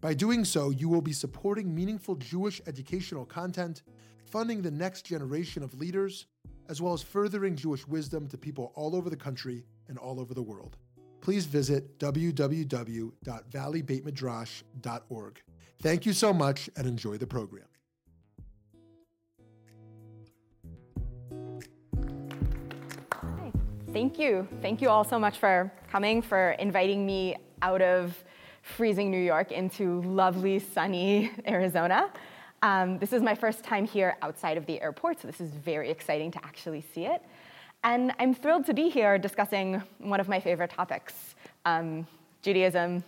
By doing so, you will be supporting meaningful Jewish educational content, funding the next generation of leaders, as well as furthering Jewish wisdom to people all over the country and all over the world. Please visit www.valleybeitmidrash.org. Thank you so much and enjoy the program. Thank you. Thank you all so much for coming, for inviting me out of freezing New York into lovely, sunny Arizona. Um, this is my first time here outside of the airport, so this is very exciting to actually see it. And I'm thrilled to be here discussing one of my favorite topics um, Judaism,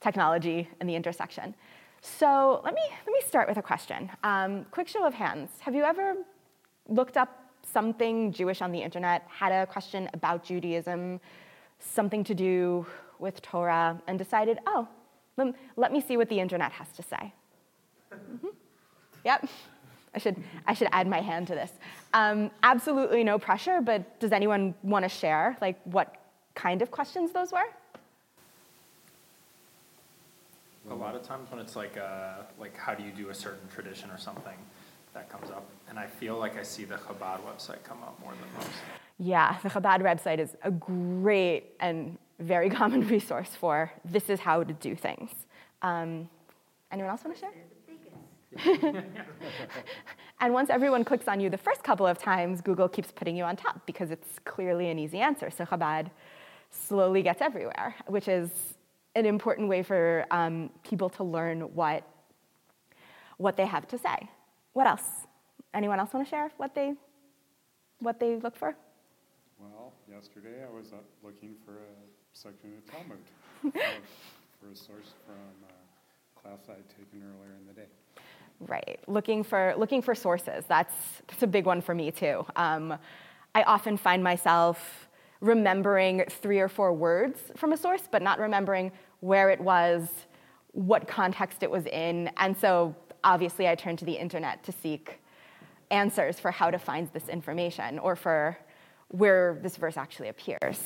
technology, and the intersection. So let me, let me start with a question. Um, quick show of hands. Have you ever looked up something Jewish on the internet, had a question about Judaism, something to do with Torah, and decided, oh, let me see what the internet has to say? Mm-hmm. Yep. I should, I should add my hand to this. Um, absolutely no pressure, but does anyone want to share like what kind of questions those were? A lot of times when it's like, uh, like how do you do a certain tradition or something, that comes up. And I feel like I see the Chabad website come up more than most. Yeah, the Chabad website is a great and very common resource for this is how to do things. Um, anyone else want to share? and once everyone clicks on you the first couple of times, Google keeps putting you on top because it's clearly an easy answer. So Chabad slowly gets everywhere, which is an important way for um, people to learn what, what they have to say. What else? Anyone else want to share what they, what they look for? Well, yesterday I was looking for a section of Talmud for a source from a class I'd taken earlier in the day. Right, looking for looking for sources. That's that's a big one for me too. Um, I often find myself remembering three or four words from a source, but not remembering where it was, what context it was in, and so obviously I turn to the internet to seek answers for how to find this information or for where this verse actually appears.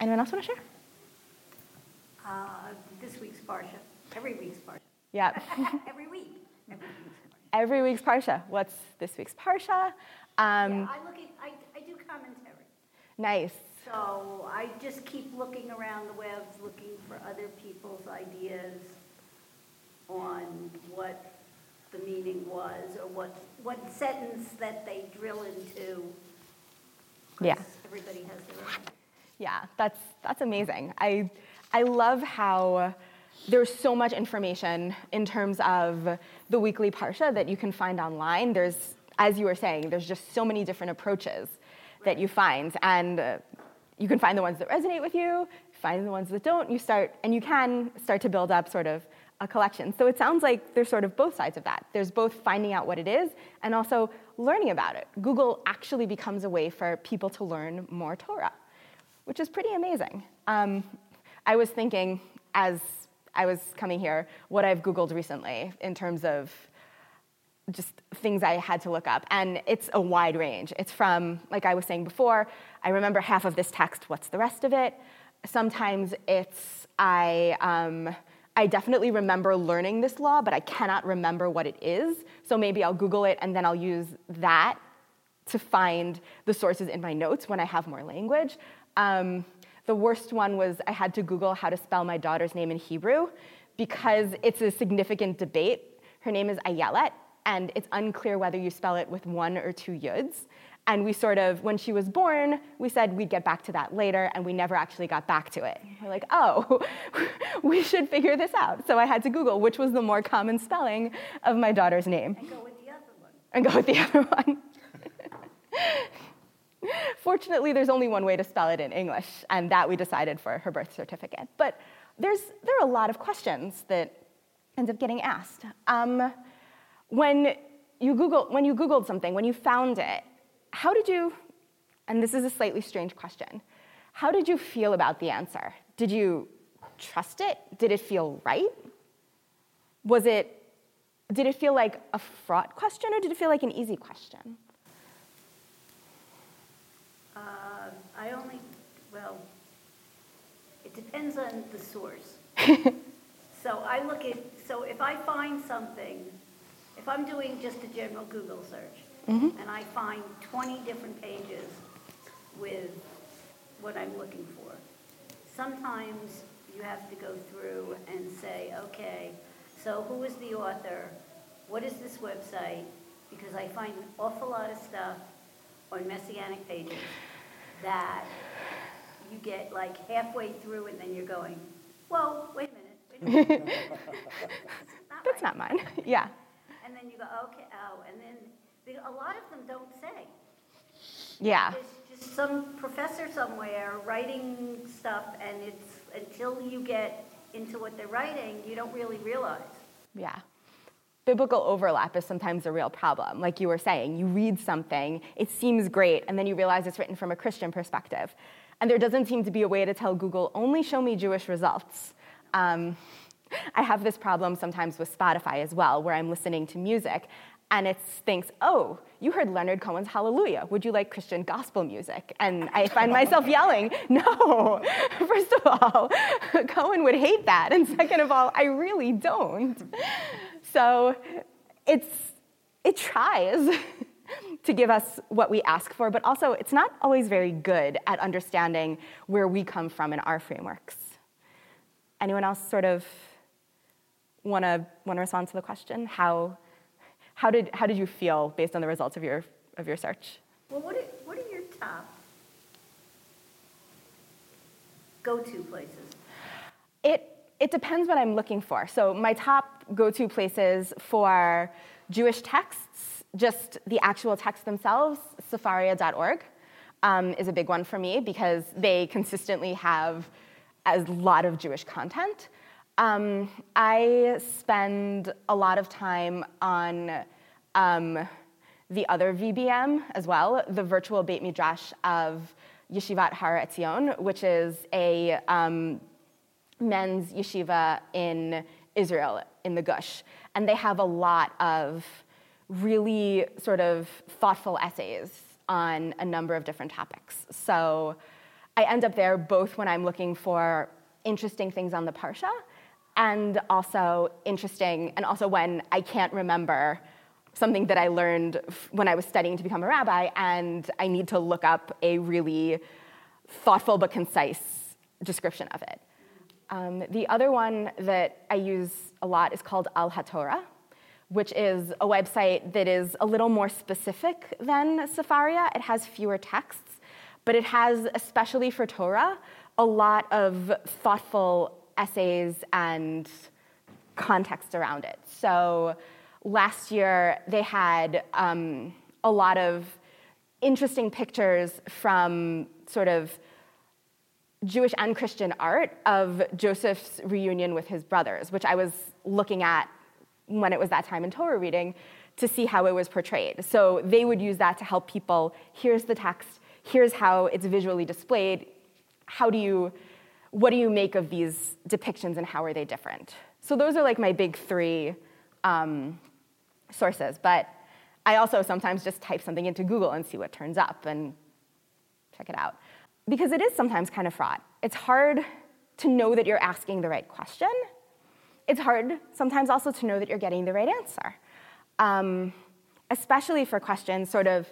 Anyone else want to share? Uh, this week's Parsha. Every week's Parsha. Yeah. Every week. Every week's Parsha. What's this week's Parsha? Um, yeah, I look at, I, I do commentary. Nice. So I just keep looking around the web, looking for other people's ideas on what the meaning was or what, what sentence that they drill into. Yeah. Everybody has their own. Yeah, that's, that's amazing. I, I love how there's so much information in terms of the weekly Parsha that you can find online. There's, as you were saying, there's just so many different approaches that you find. And uh, you can find the ones that resonate with you, find the ones that don't, you start, and you can start to build up sort of a collection. So it sounds like there's sort of both sides of that. There's both finding out what it is and also learning about it. Google actually becomes a way for people to learn more Torah, which is pretty amazing. Um, I was thinking as I was coming here what I've Googled recently in terms of just things I had to look up. And it's a wide range. It's from, like I was saying before, I remember half of this text, what's the rest of it? Sometimes it's, I, um, I definitely remember learning this law, but I cannot remember what it is. So maybe I'll Google it and then I'll use that to find the sources in my notes when I have more language. Um, the worst one was I had to Google how to spell my daughter's name in Hebrew because it's a significant debate. Her name is Ayelet, and it's unclear whether you spell it with one or two yuds. And we sort of, when she was born, we said we'd get back to that later, and we never actually got back to it. We're like, oh, we should figure this out. So I had to Google which was the more common spelling of my daughter's name. And go with the other one. And go with the other one. Fortunately, there's only one way to spell it in English, and that we decided for her birth certificate. But there's, there are a lot of questions that end up getting asked. Um, when you Google, when you Googled something, when you found it, how did you, and this is a slightly strange question, how did you feel about the answer? Did you trust it? Did it feel right? Was it, did it feel like a fraught question or did it feel like an easy question? Uh, I only, well, it depends on the source. So I look at, so if I find something, if I'm doing just a general Google search, and I find 20 different pages with what I'm looking for, sometimes you have to go through and say, okay, so who is the author? What is this website? Because I find an awful lot of stuff on Messianic pages that you get like halfway through and then you're going, whoa, wait a minute. Wait a minute. That's right." not mine. yeah. And then you go, okay, oh, and then, a lot of them don't say. Yeah. It's just some professor somewhere writing stuff, and it's, until you get into what they're writing, you don't really realize. Yeah. Biblical overlap is sometimes a real problem. Like you were saying, you read something, it seems great, and then you realize it's written from a Christian perspective. And there doesn't seem to be a way to tell Google, only show me Jewish results. Um, I have this problem sometimes with Spotify as well, where I'm listening to music and it thinks, oh, you heard Leonard Cohen's Hallelujah. Would you like Christian gospel music? And I find myself yelling, no. First of all, Cohen would hate that. And second of all, I really don't. So it's, it tries to give us what we ask for, but also it's not always very good at understanding where we come from in our frameworks. Anyone else sort of want to want to respond to the question? How, how, did, how did you feel based on the results of your, of your search? Well, what are, what are your top go-to places? It, it depends what I'm looking for. So, my top go to places for Jewish texts, just the actual texts themselves, Sefaria.org um, is a big one for me because they consistently have a lot of Jewish content. Um, I spend a lot of time on um, the other VBM as well, the virtual Beit Midrash of Yeshivat Har Etzion, which is a um, men's yeshiva in Israel, in the Gush. And they have a lot of really sort of thoughtful essays on a number of different topics. So I end up there both when I'm looking for interesting things on the Parsha and also interesting, and also when I can't remember something that I learned when I was studying to become a rabbi and I need to look up a really thoughtful but concise description of it. Um, the other one that I use a lot is called Al HaTorah, which is a website that is a little more specific than Sefaria. It has fewer texts, but it has, especially for Torah, a lot of thoughtful essays and context around it. So last year they had um, a lot of interesting pictures from sort of Jewish and Christian art of Joseph's reunion with his brothers, which I was looking at when it was that time in Torah reading to see how it was portrayed. So they would use that to help people here's the text, here's how it's visually displayed. How do you, what do you make of these depictions and how are they different? So those are like my big three um, sources. But I also sometimes just type something into Google and see what turns up and check it out. Because it is sometimes kind of fraught. It's hard to know that you're asking the right question. It's hard sometimes also to know that you're getting the right answer. Um, especially for questions, sort of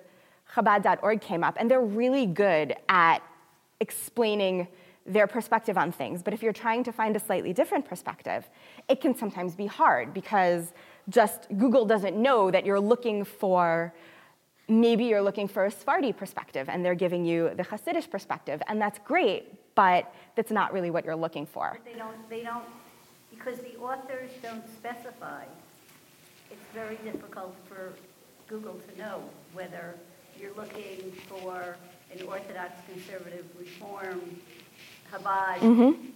Chabad.org came up, and they're really good at explaining their perspective on things. But if you're trying to find a slightly different perspective, it can sometimes be hard because just Google doesn't know that you're looking for maybe you're looking for a Sephardi perspective and they're giving you the Hasidic perspective, and that's great, but that's not really what you're looking for. But they don't, they don't, because the authors don't specify, it's very difficult for Google to know whether you're looking for an Orthodox conservative reform Chabad. Mm-hmm.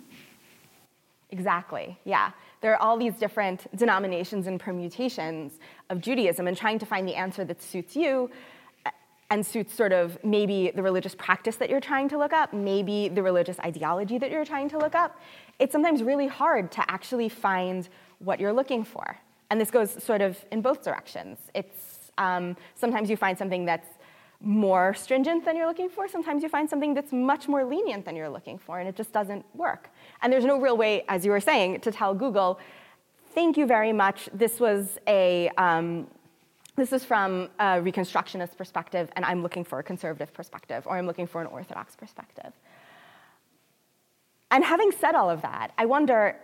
Exactly, yeah. There are all these different denominations and permutations of Judaism, and trying to find the answer that suits you and suits sort of maybe the religious practice that you're trying to look up, maybe the religious ideology that you're trying to look up, it's sometimes really hard to actually find what you're looking for. And this goes sort of in both directions. It's um, sometimes you find something that's more stringent than you're looking for. Sometimes you find something that's much more lenient than you're looking for, and it just doesn't work. And there's no real way, as you were saying, to tell Google, thank you very much. This was a um, this is from a Reconstructionist perspective, and I'm looking for a conservative perspective, or I'm looking for an Orthodox perspective. And having said all of that, I wonder,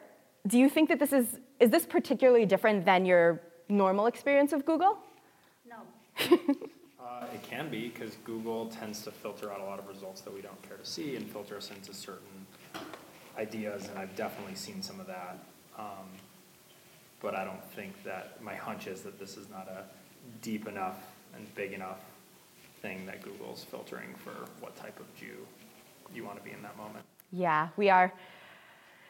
do you think that this is, is this particularly different than your normal experience of Google? No. Uh, it can be, because Google tends to filter out a lot of results that we don't care to see and filter us into certain ideas, and I've definitely seen some of that. Um, But I don't think that, my hunch is that this is not a deep enough and big enough thing that Google's filtering for what type of Jew you want to be in that moment. Yeah, we are.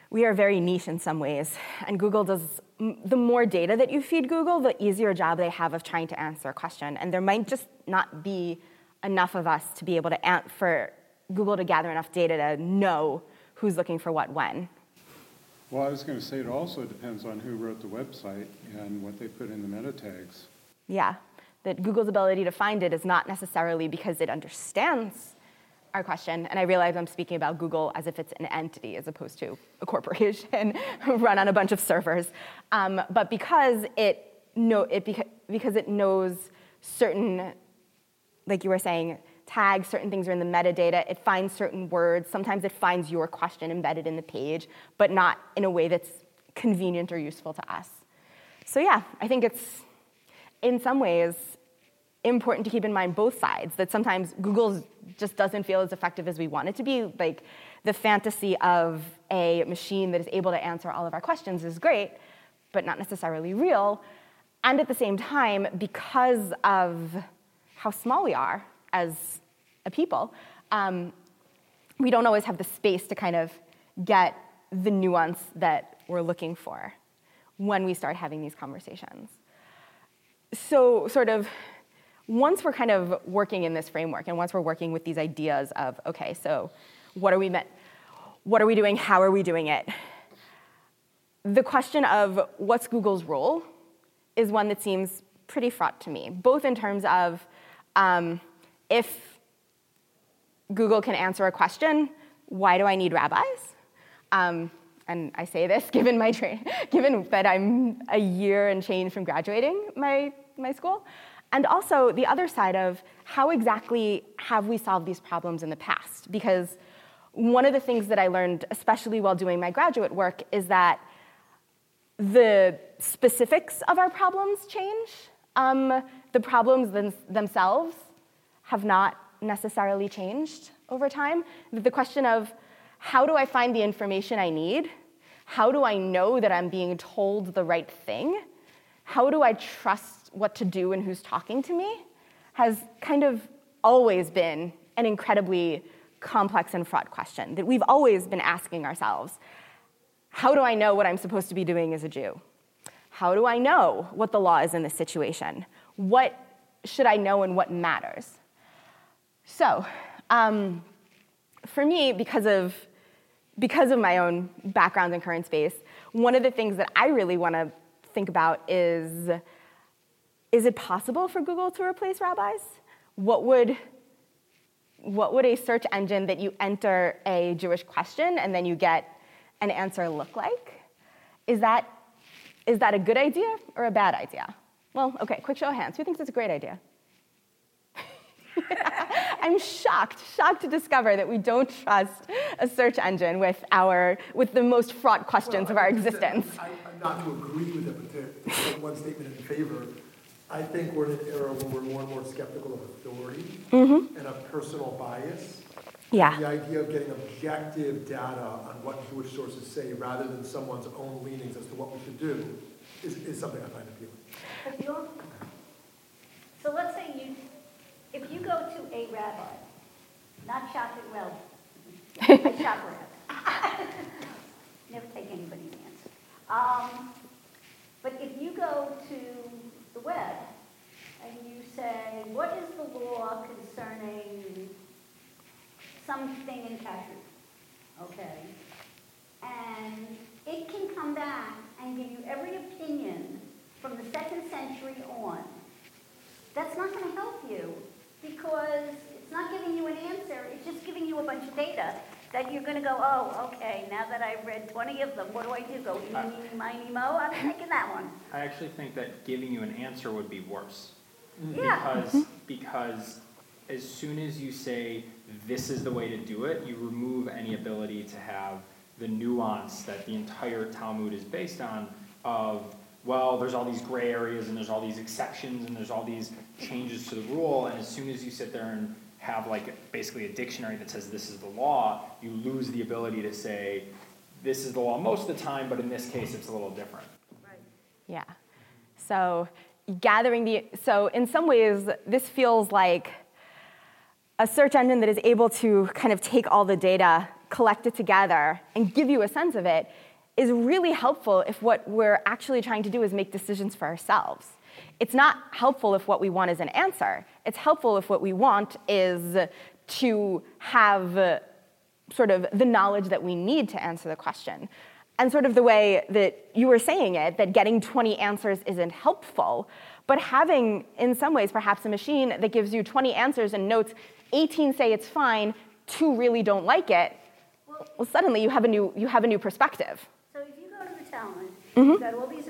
We are very niche in some ways, and Google does. The more data that you feed Google, the easier job they have of trying to answer a question. And there might just not be enough of us to be able to an- for Google to gather enough data to know who's looking for what when. Well, I was going to say it also depends on who wrote the website and what they put in the meta tags. Yeah, that Google's ability to find it is not necessarily because it understands our question. And I realize I'm speaking about Google as if it's an entity as opposed to a corporation run on a bunch of servers. Um, but because it, it beca- because it knows certain, like you were saying, tags, certain things are in the metadata, it finds certain words. Sometimes it finds your question embedded in the page, but not in a way that's convenient or useful to us. So yeah, I think it's in some ways, important to keep in mind both sides, that sometimes Google just doesn't feel as effective as we want it to be. Like the fantasy of a machine that is able to answer all of our questions is great, but not necessarily real. And at the same time, because of how small we are as a people, um, we don't always have the space to kind of get the nuance that we're looking for when we start having these conversations so sort of once we're kind of working in this framework and once we're working with these ideas of okay so what are we meant what are we doing? How are we doing it? The question of what's google's role is one that seems pretty fraught to me both in terms of um, if google can answer a question why do i need rabbis? Um, and I say this given my tra- given that I'm a year and change from graduating my, my school. And also the other side of how exactly have we solved these problems in the past? Because one of the things that I learned, especially while doing my graduate work, is that the specifics of our problems change. Um, the problems them- themselves have not necessarily changed over time. The question of how do I find the information I need? How do I know that I'm being told the right thing? How do I trust what to do and who's talking to me? Has kind of always been an incredibly complex and fraught question that we've always been asking ourselves. How do I know what I'm supposed to be doing as a Jew? How do I know what the law is in this situation? What should I know and what matters? So, um, for me, because of, because of my own background and current space, one of the things that I really want to think about is is it possible for Google to replace rabbis? What would, what would a search engine that you enter a Jewish question and then you get an answer look like? Is that, is that a good idea or a bad idea? Well, okay, quick show of hands. Who thinks it's a great idea? I'm shocked, shocked to discover that we don't trust a search engine with our with the most fraught questions Well, of our I think that- existence. I- I'm not to agree with it, but one statement in favor, I think we're in an era where we're more and more skeptical of authority and of personal bias. Mm-hmm. Yeah. The idea of getting objective data on what Jewish sources say rather than someone's own leanings as to what we should do is, is something I find appealing. If you're, so let's say you, if you go to a rabbi, not shop at well, I shop around. Never take anybody's answer. Um, but if you go to the web and you say, what is the law concerning something in cashew? Okay? And it can come back and give you every opinion from the second century on. That's not going to help you because it's not giving you an answer, it's just giving you a bunch of data that you're gonna go, oh, okay, now that I've read twenty of them, what do I do? Go eeny, meeny, miny, mo? I'm taking that one. I actually think that giving you an answer would be worse. Mm-hmm. Yeah. Because, because as soon as you say, this is the way to do it, you remove any ability to have the nuance that the entire Talmud is based on of, well, there's all these gray areas and there's all these exceptions and there's all these changes to the rule, and as soon as you sit there and have like basically a dictionary that says this is the law, you lose the ability to say, this is the law most of the time, but in this case it's a little different. Right. Yeah. So gathering the, so in some ways, this feels like a search engine that is able to kind of take all the data, collect it together, and give you a sense of it is really helpful if what we're actually trying to do is make decisions for ourselves. It's not helpful if what we want is an answer. It's helpful if what we want is to have uh, sort of the knowledge that we need to answer the question. And sort of the way that you were saying it, that getting 20 answers isn't helpful, but having, in some ways, perhaps a machine that gives you 20 answers and notes 18 say it's fine, two really don't like it, well, suddenly you have a new, you have a new perspective. So if you go to the Talmud, Mm-hmm. you've got all these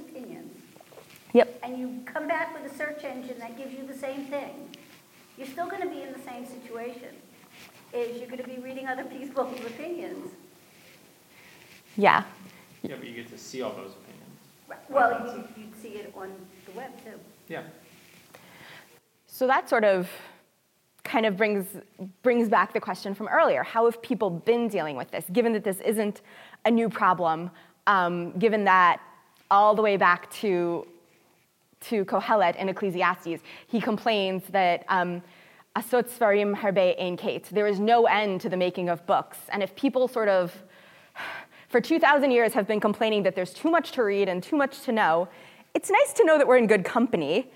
Yep. and you come back with a search engine that gives you the same thing, you're still gonna be in the same situation. Is you're gonna be reading other people's opinions. Yeah. Yeah, but you get to see all those opinions. Well, you- you'd see it on the web too. Yeah. So that sort of kind of brings, brings back the question from earlier. How have people been dealing with this, given that this isn't a new problem, um, given that all the way back to, to Kohelet in Ecclesiastes, he complains that um, asot svarim harbe ein kate. There is no end to the making of books. And if people sort of, for 2,000 years, have been complaining that there's too much to read and too much to know, it's nice to know that we're in good company.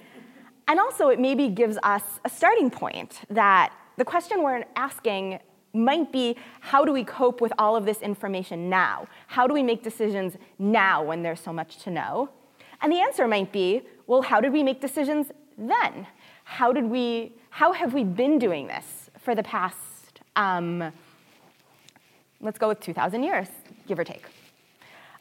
And also, it maybe gives us a starting point that the question we're asking might be how do we cope with all of this information now? How do we make decisions now when there's so much to know? And the answer might be well, how did we make decisions then? How, did we, how have we been doing this for the past, um, let's go with 2,000 years, give or take?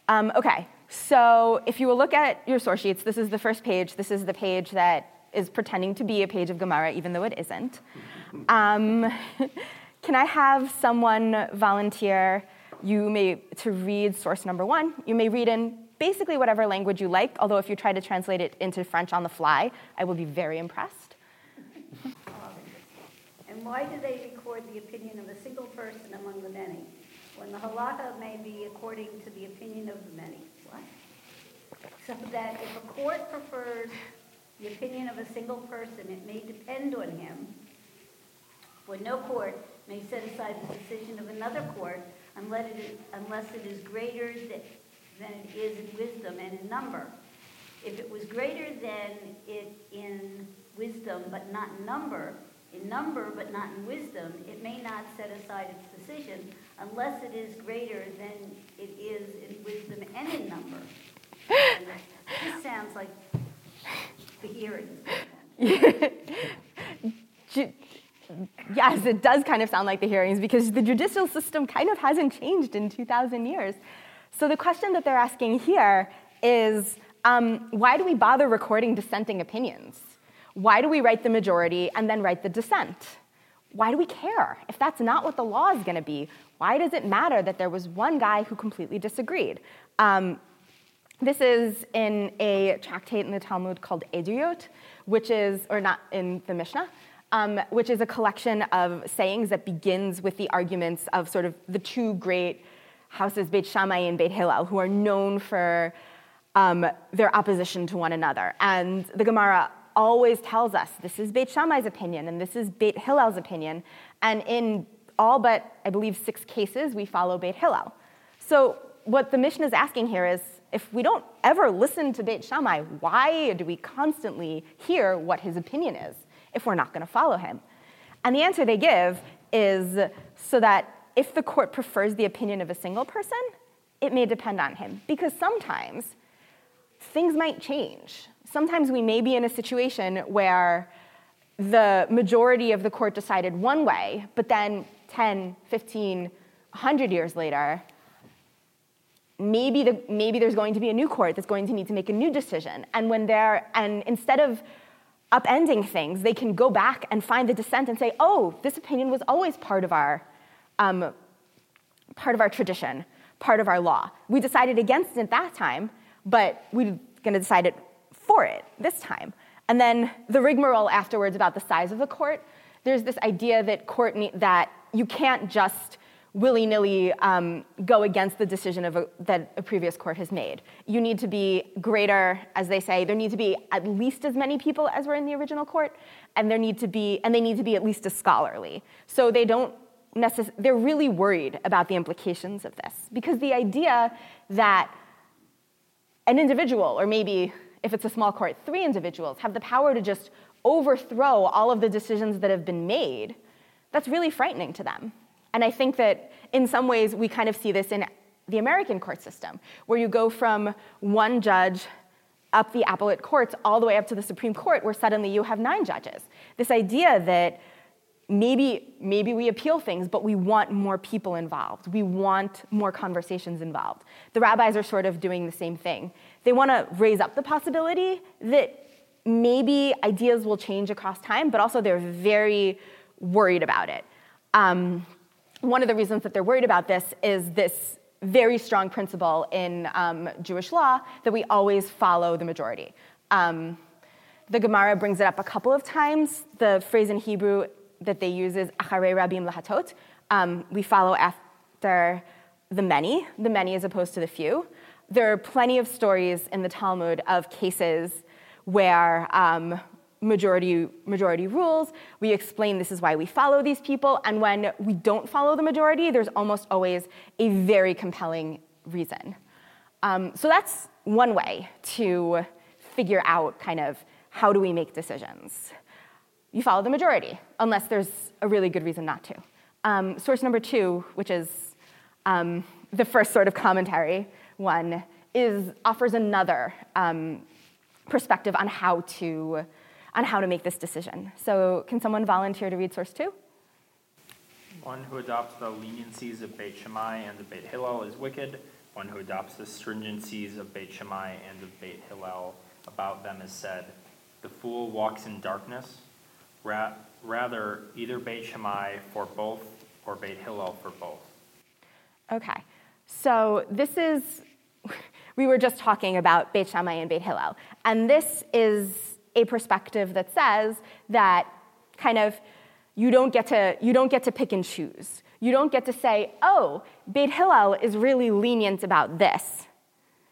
Um, okay, so if you will look at your source sheets, this is the first page. This is the page that is pretending to be a page of Gemara, even though it isn't. Um, can I have someone volunteer? You may to read source number one. You may read in basically whatever language you like. Although if you try to translate it into French on the fly, I will be very impressed. And why do they record the opinion of a single person among the many, when the halacha may be according to the opinion of the many? What? So that if a court prefers the opinion of a single person, it may depend on him, for no court may set aside the decision of another court unless it is, unless it is greater than it is in wisdom and in number. If it was greater than it in wisdom but not in number, in number but not in wisdom, it may not set aside its decision unless it is greater than it is in wisdom and in number. And This sounds like the hearings. Yes, it does kind of sound like the hearings because the judicial system kind of hasn't changed in 2,000 years. So the question that they're asking here is um, why do we bother recording dissenting opinions? Why do we write the majority and then write the dissent? Why do we care? If that's not what the law is going to be, why does it matter that there was one guy who completely disagreed? Um, this is in a tractate in the Talmud called Eduyot, which is, or not in the Mishnah, um, which is a collection of sayings that begins with the arguments of sort of the two great houses, Beit Shammai and Beit Hillel, who are known for um, their opposition to one another. And the Gemara always tells us this is Beit Shammai's opinion and this is Beit Hillel's opinion. And in all but, I believe, six cases, we follow Beit Hillel. So what the Mishnah is asking here is If we don't ever listen to Beit Shammai, why do we constantly hear what his opinion is if we're not going to follow him? And the answer they give is so that if the court prefers the opinion of a single person, it may depend on him. Because sometimes things might change. Sometimes we may be in a situation where the majority of the court decided one way, but then 10, 15, 100 years later, maybe, the, maybe there's going to be a new court that's going to need to make a new decision. And when they're, and instead of upending things, they can go back and find the dissent and say, oh, this opinion was always part of our, um, part of our tradition, part of our law. We decided against it that time, but we're going to decide it for it this time. And then the rigmarole afterwards about the size of the court. There's this idea that court that you can't just willy-nilly um, go against the decision of a, that a previous court has made. You need to be greater, as they say, there need to be at least as many people as were in the original court, and there need to be, and they need to be at least as scholarly. So they don't necess- they're really worried about the implications of this. Because the idea that an individual, or maybe if it's a small court, three individuals, have the power to just overthrow all of the decisions that have been made, that's really frightening to them. And I think that in some ways we kind of see this in the American court system, where you go from one judge up the appellate courts all the way up to the Supreme Court, where suddenly you have nine judges. This idea that maybe, maybe we appeal things, but we want more people involved. We want more conversations involved. The rabbis are sort of doing the same thing. They want to raise up the possibility that maybe ideas will change across time, but also they're very worried about it. Um, one of the reasons that they're worried about this is this very strong principle in um, Jewish law that we always follow the majority. Um, the Gemara brings it up a couple of times. The phrase in Hebrew that they use is acharei rabim lahatot. Um, we follow after the many, the many as opposed to the few. There are plenty of stories in the Talmud of cases where um, majority, majority rules. We explain this is why we follow these people. And when we don't follow the majority, there's almost always a very compelling reason. Um, so that's one way to figure out kind of how do we make decisions. You follow the majority, unless there's a really good reason not to. Um, source number two, which is um, the first sort of commentary one, is offers another um, perspective on how to on how to make this decision. So can someone volunteer to read source two? One who adopts the leniencies of Beit Shammai and of Beit Hillel is wicked. One who adopts the stringencies of Beit Shammai and of Beit Hillel about them is said, the fool walks in darkness. Ra- rather, either Beit Shammai for both or Beit Hillel for both. Okay, so this is, we were just talking about Beit Shammai and Beit Hillel, and this is a perspective that says that kind of you don't get to, you don't get to pick and choose. You don't get to say, oh, Beit Hillel is really lenient about this,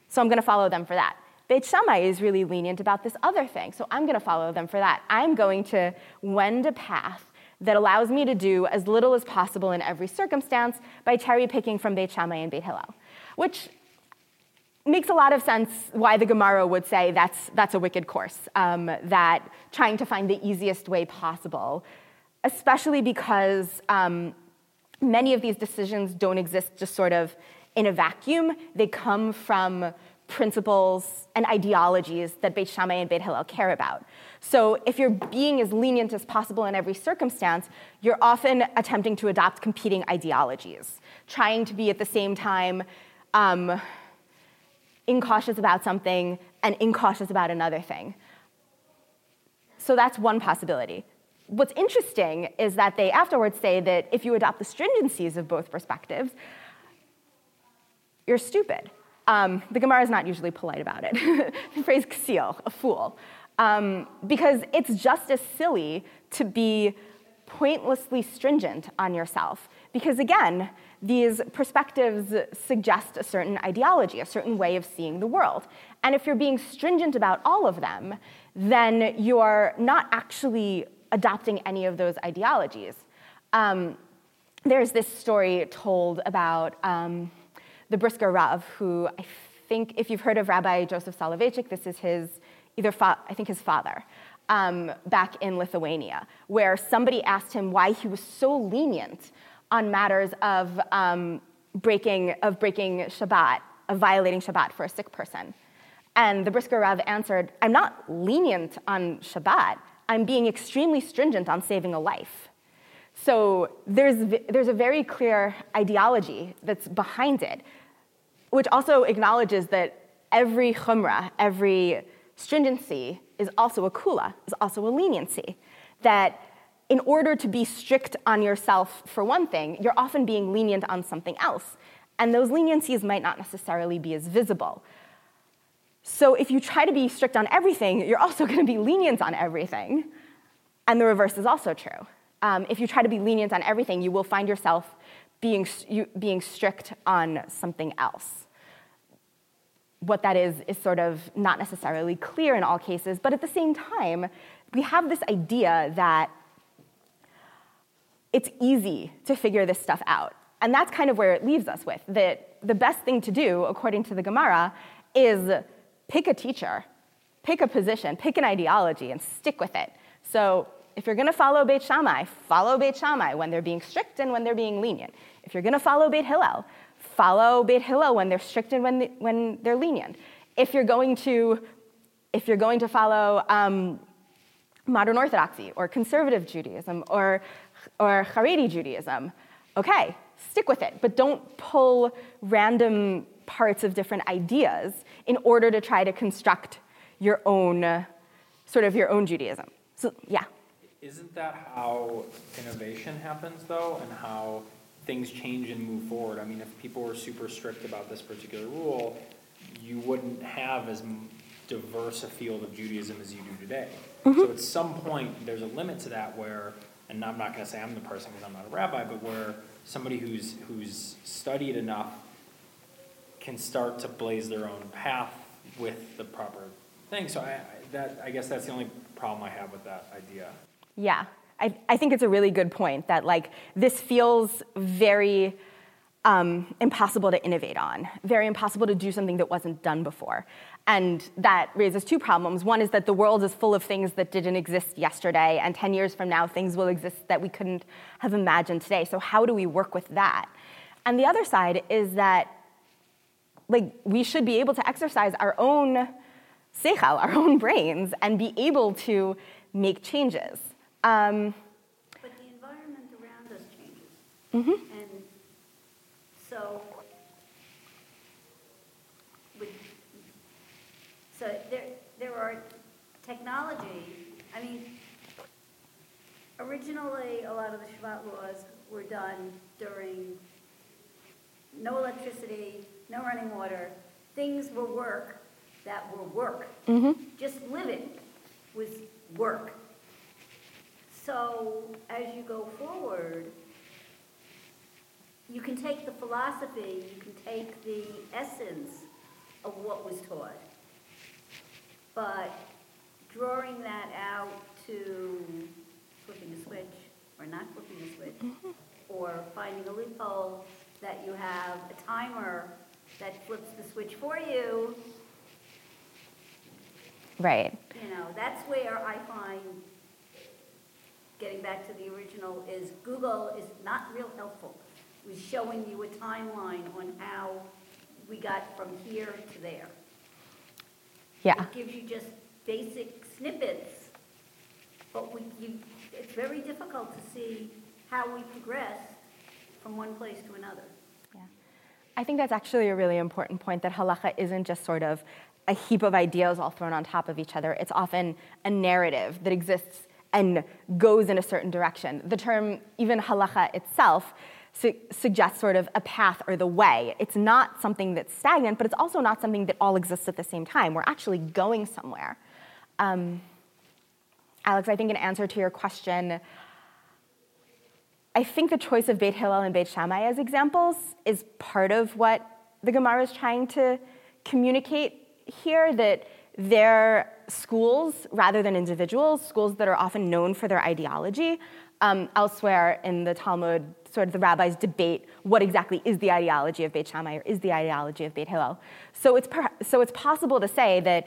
so I'm going to follow them for that. Beit Shammai is really lenient about this other thing, so I'm going to follow them for that. I'm going to wend a path that allows me to do as little as possible in every circumstance by cherry picking from Beit Shammai and Beit Hillel, which makes a lot of sense why the Gemara would say that's, that's a wicked course, um, that trying to find the easiest way possible, especially because um, many of these decisions don't exist just sort of in a vacuum. They come from principles and ideologies that Beit Shammai and Beit Hillel care about. So if you're being as lenient as possible in every circumstance, you're often attempting to adopt competing ideologies, trying to be at the same time um, incautious about something and incautious about another thing. So that's one possibility. What's interesting is that they afterwards say that if you adopt the stringencies of both perspectives, you're stupid. Um, the Gemara is not usually polite about it. the phrase ksil, a fool. Um, because it's just as silly to be pointlessly stringent on yourself. Because again, these perspectives suggest a certain ideology, a certain way of seeing the world. And if you're being stringent about all of them, then you're not actually adopting any of those ideologies. Um, there's this story told about um, the Brisker Rav, who I think if you've heard of Rabbi Joseph Soloveitchik, this is his either fa- I think his father. Um, back in Lithuania, where somebody asked him why he was so lenient on matters of um, breaking of breaking Shabbat, of violating Shabbat for a sick person. And the Brisker Rav answered, I'm not lenient on Shabbat, I'm being extremely stringent on saving a life. So there's, there's a very clear ideology that's behind it, which also acknowledges that every chumrah, every stringency is also a kula, is also a leniency. That in order to be strict on yourself for one thing, you're often being lenient on something else. And those leniencies might not necessarily be as visible. So if you try to be strict on everything, you're also going to be lenient on everything. And the reverse is also true. Um, if you try to be lenient on everything, you will find yourself being, you, being strict on something else. What that is is sort of not necessarily clear in all cases, but at the same time, we have this idea that it's easy to figure this stuff out. And that's kind of where it leaves us with that the best thing to do, according to the Gemara, is pick a teacher, pick a position, pick an ideology, and stick with it. So if you're going to follow Beit Shammai, follow Beit Shammai when they're being strict and when they're being lenient. If you're going to follow Beit Hillel, follow Beit Hillel when they're strict and when, they, when they're lenient. If you're going to, if you're going to follow um, modern Orthodoxy or conservative Judaism or, or Haredi Judaism, okay, stick with it, but don't pull random parts of different ideas in order to try to construct your own, sort of your own Judaism. So, yeah. Isn't that how innovation happens, though, and how things change and move forward? I mean, if people were super strict about this particular rule, you wouldn't have as diverse a field of Judaism as you do today. Mm-hmm. So at some point, there's a limit to that where, and I'm not going to say I'm the person because I'm not a rabbi, but where somebody who's who's studied enough can start to blaze their own path with the proper thing. So I, that I guess that's the only problem I have with that idea. Yeah, I, I think it's a really good point that like this feels very um, impossible to innovate on, very impossible to do something that wasn't done before. And that raises two problems. One is that the world is full of things that didn't exist yesterday, and 10 years from now, things will exist that we couldn't have imagined today. So, how do we work with that? And the other side is that like we should be able to exercise our own seichel, our own brains, and be able to make changes. Um, but the environment around us changes. Mm-hmm. And so, with, so there, there are technology, I mean, originally a lot of the Shabbat laws were done during no electricity, no running water, things were work that were work. Mm-hmm. Just living was work. So as you go forward, you can take the philosophy, you can take the essence of what was taught, but drawing that out to flipping a switch or not flipping a switch, mm-hmm. or finding a loophole that you have a timer that flips the switch for you. Right. You know, that's where I find, getting back to the original, is Google is not real helpful with showing you a timeline on how we got from here to there. Yeah. It gives you just basic snippets, but we, you, it's very difficult to see how we progress from one place to another. Yeah. I think that's actually a really important point that halacha isn't just sort of a heap of ideas all thrown on top of each other. It's often a narrative that exists and goes in a certain direction. The term, even halacha itself, su- suggests sort of a path or the way. It's not something that's stagnant, but it's also not something that all exists at the same time. We're actually going somewhere. Um, Alex, I think in answer to your question, I think the choice of Beit Hillel and Beit Shammai as examples is part of what the Gemara is trying to communicate here, that they're schools rather than individuals, schools that are often known for their ideology, Um, elsewhere in the Talmud, sort of the rabbis debate what exactly is the ideology of Beit Shammai or is the ideology of Beit Hillel. So it's, per- so it's possible to say that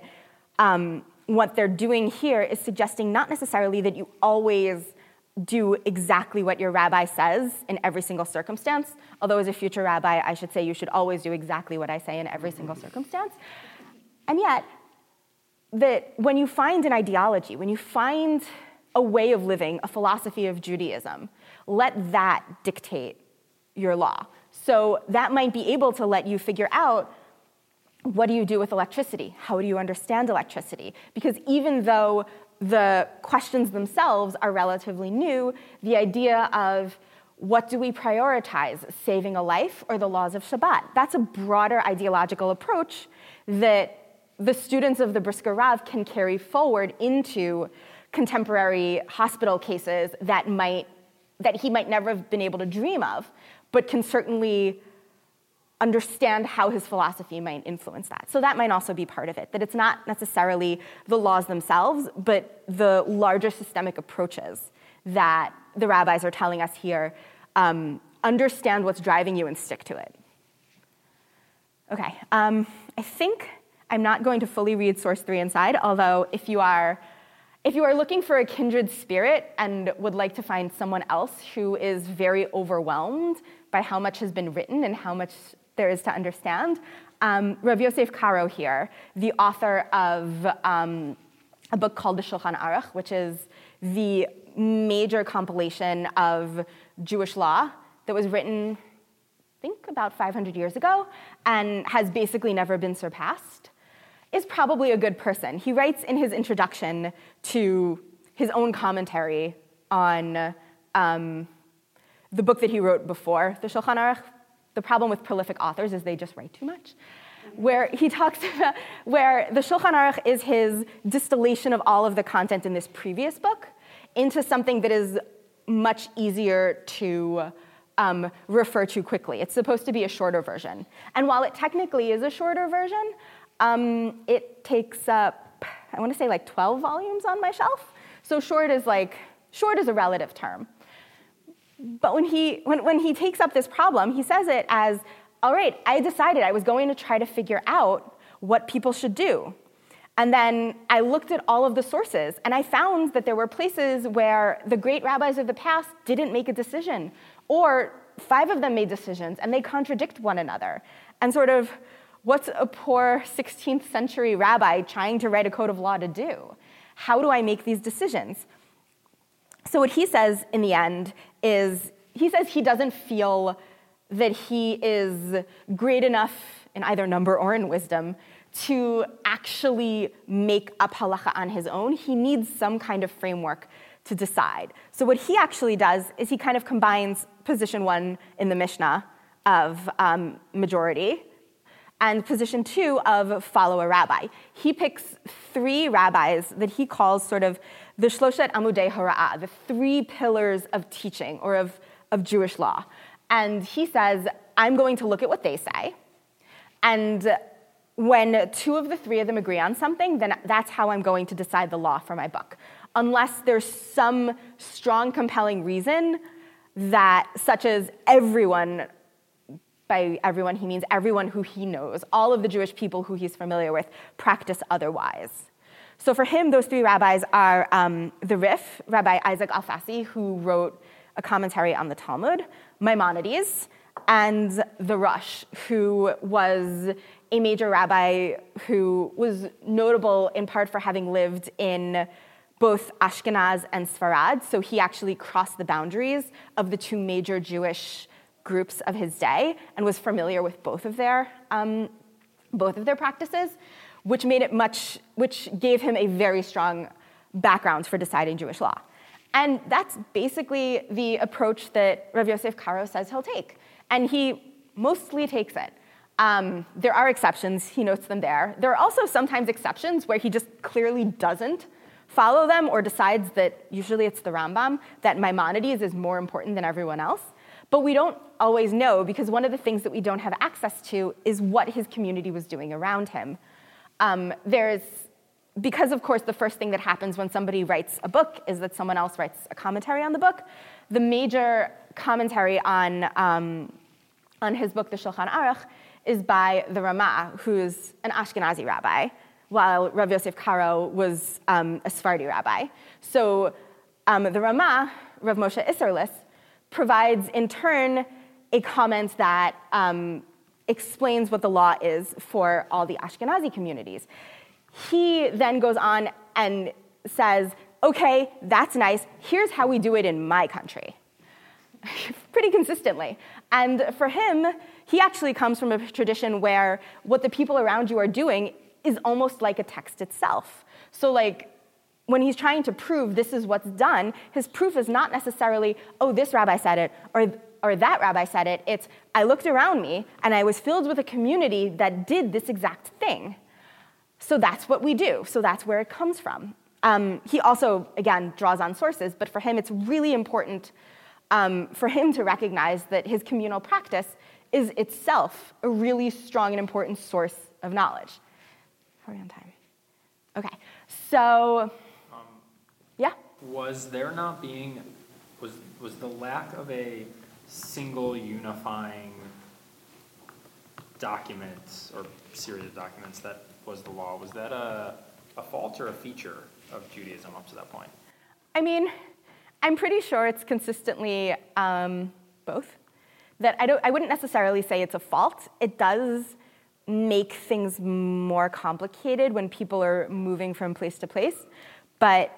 um, what they're doing here is suggesting not necessarily that you always do exactly what your rabbi says in every single circumstance, although as a future rabbi, I should say you should always do exactly what I say in every single circumstance. And yet, that when you find an ideology, when you find a way of living, a philosophy of Judaism, let that dictate your law. So that might be able to let you figure out what do you do with electricity? How do you understand electricity? Because even though the questions themselves are relatively new, the idea of what do we prioritize, saving a life or the laws of Shabbat? That's a broader ideological approach that the students of the Brisker Rav can carry forward into contemporary hospital cases that might that he might never have been able to dream of, but can certainly understand how his philosophy might influence that. So that might also be part of it, that it's not necessarily the laws themselves, but the larger systemic approaches that the rabbis are telling us here um, understand what's driving you and stick to it. Okay, um, I think I'm not going to fully read source three inside, although if you are if you are looking for a kindred spirit and would like to find someone else who is very overwhelmed by how much has been written and how much there is to understand, um, Rav Yosef Karo here, the author of um, a book called the Shulchan Aruch, which is the major compilation of Jewish law that was written, I think, about 500 years ago and has basically never been surpassed is probably a good person. He writes in his introduction to his own commentary on um, the book that he wrote before the Shulchan Aruch. The problem with prolific authors is they just write too much. Where he talks about, where the Shulchan Aruch is his distillation of all of the content in this previous book into something that is much easier to um, refer to quickly. It's supposed to be a shorter version. And while it technically is a shorter version, um, it takes up, I want to say like 12 volumes on my shelf. So short is like, short is a relative term. But when he, when, when he takes up this problem, he says it as, all right, I decided I was going to try to figure out what people should do. And then I looked at all of the sources, and I found that there were places where the great rabbis of the past didn't make a decision, or five of them made decisions, and they contradict one another. And sort of What's a poor 16th century rabbi trying to write a code of law to do? How do I make these decisions? So, what he says in the end is he says he doesn't feel that he is great enough in either number or in wisdom to actually make up halacha on his own. He needs some kind of framework to decide. So, what he actually does is he kind of combines position one in the Mishnah of um, majority and position two of follow a rabbi. He picks three rabbis that he calls sort of the Shloshet Amudei Hora'ah, the three pillars of teaching or of, of Jewish law. And he says, I'm going to look at what they say. And when two of the three of them agree on something, then that's how I'm going to decide the law for my book. Unless there's some strong, compelling reason that, such as everyone by everyone, he means everyone who he knows. All of the Jewish people who he's familiar with practice otherwise. So for him, those three rabbis are um, the Rif, Rabbi Isaac Alfasi, who wrote a commentary on the Talmud, Maimonides, and the Rosh, who was a major rabbi who was notable in part for having lived in both Ashkenaz and Sfarad. So he actually crossed the boundaries of the two major Jewish groups of his day and was familiar with both of their, um, both of their practices, which made it much, which gave him a very strong background for deciding Jewish law. And that's basically the approach that Rav Yosef Karo says he'll take. And he mostly takes it. Um, there are exceptions, he notes them there. There are also sometimes exceptions where he just clearly doesn't follow them or decides that usually it's the Rambam, that Maimonides is more important than everyone else. But we don't always know because one of the things that we don't have access to is what his community was doing around him. Um, there's because, of course, the first thing that happens when somebody writes a book is that someone else writes a commentary on the book, the major commentary on, um, on his book, the Shulchan Aruch, is by the Rama, who's an Ashkenazi rabbi, while Rav Yosef Karo was um, a Sephardi rabbi. So um, the Rama, Rav Moshe Isserles, provides in turn a comment that um, explains what the law is for all the Ashkenazi communities. He then goes on and says, okay, that's nice. Here's how we do it in my country. Pretty consistently. And for him, he actually comes from a tradition where what the people around you are doing is almost like a text itself. So, like, when he's trying to prove this is what's done, his proof is not necessarily, oh, this rabbi said it, or, or that rabbi said it. It's, I looked around me and I was filled with a community that did this exact thing. So that's what we do. So that's where it comes from. Um, he also, again, draws on sources, but for him, it's really important um, for him to recognize that his communal practice is itself a really strong and important source of knowledge. Are we on time? Okay, so? Was there not being, was, was the lack of a single unifying document or series of documents that was the law, was that a, a fault or a feature of Judaism up to that point? I mean, I'm pretty sure it's consistently um, both. That I, don't, I wouldn't necessarily say it's a fault. It does make things more complicated when people are moving from place to place. But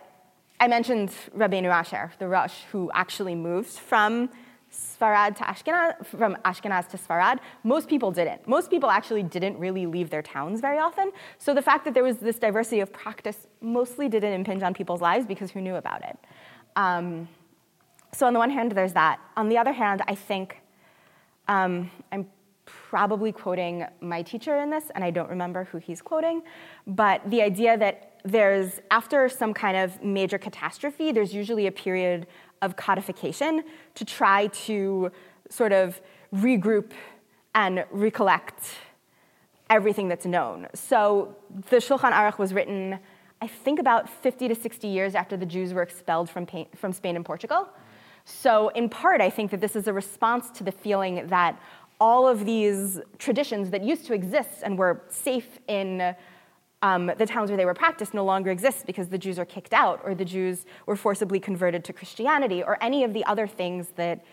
I mentioned Rabbeinu Asher, the Rosh, who actually moved from Sfarad to Ashkenaz, from Ashkenaz to Sfarad. Most people didn't. Most people actually didn't really leave their towns very often. So the fact that there was this diversity of practice mostly didn't impinge on people's lives because who knew about it? Um, so on the one hand, there's that. On the other hand, I think um, I'm probably quoting my teacher in this, and I don't remember who he's quoting, but the idea that there's, after some kind of major catastrophe, there's usually a period of codification to try to sort of regroup and recollect everything that's known. So the Shulchan Aruch was written, I think, about 50 to 60 years after the Jews were expelled from, from Spain and Portugal. So, in part, I think that this is a response to the feeling that all of these traditions that used to exist and were safe in um, the towns where they were practiced no longer exist because the Jews are kicked out, or the Jews were forcibly converted to Christianity, or any of the other things that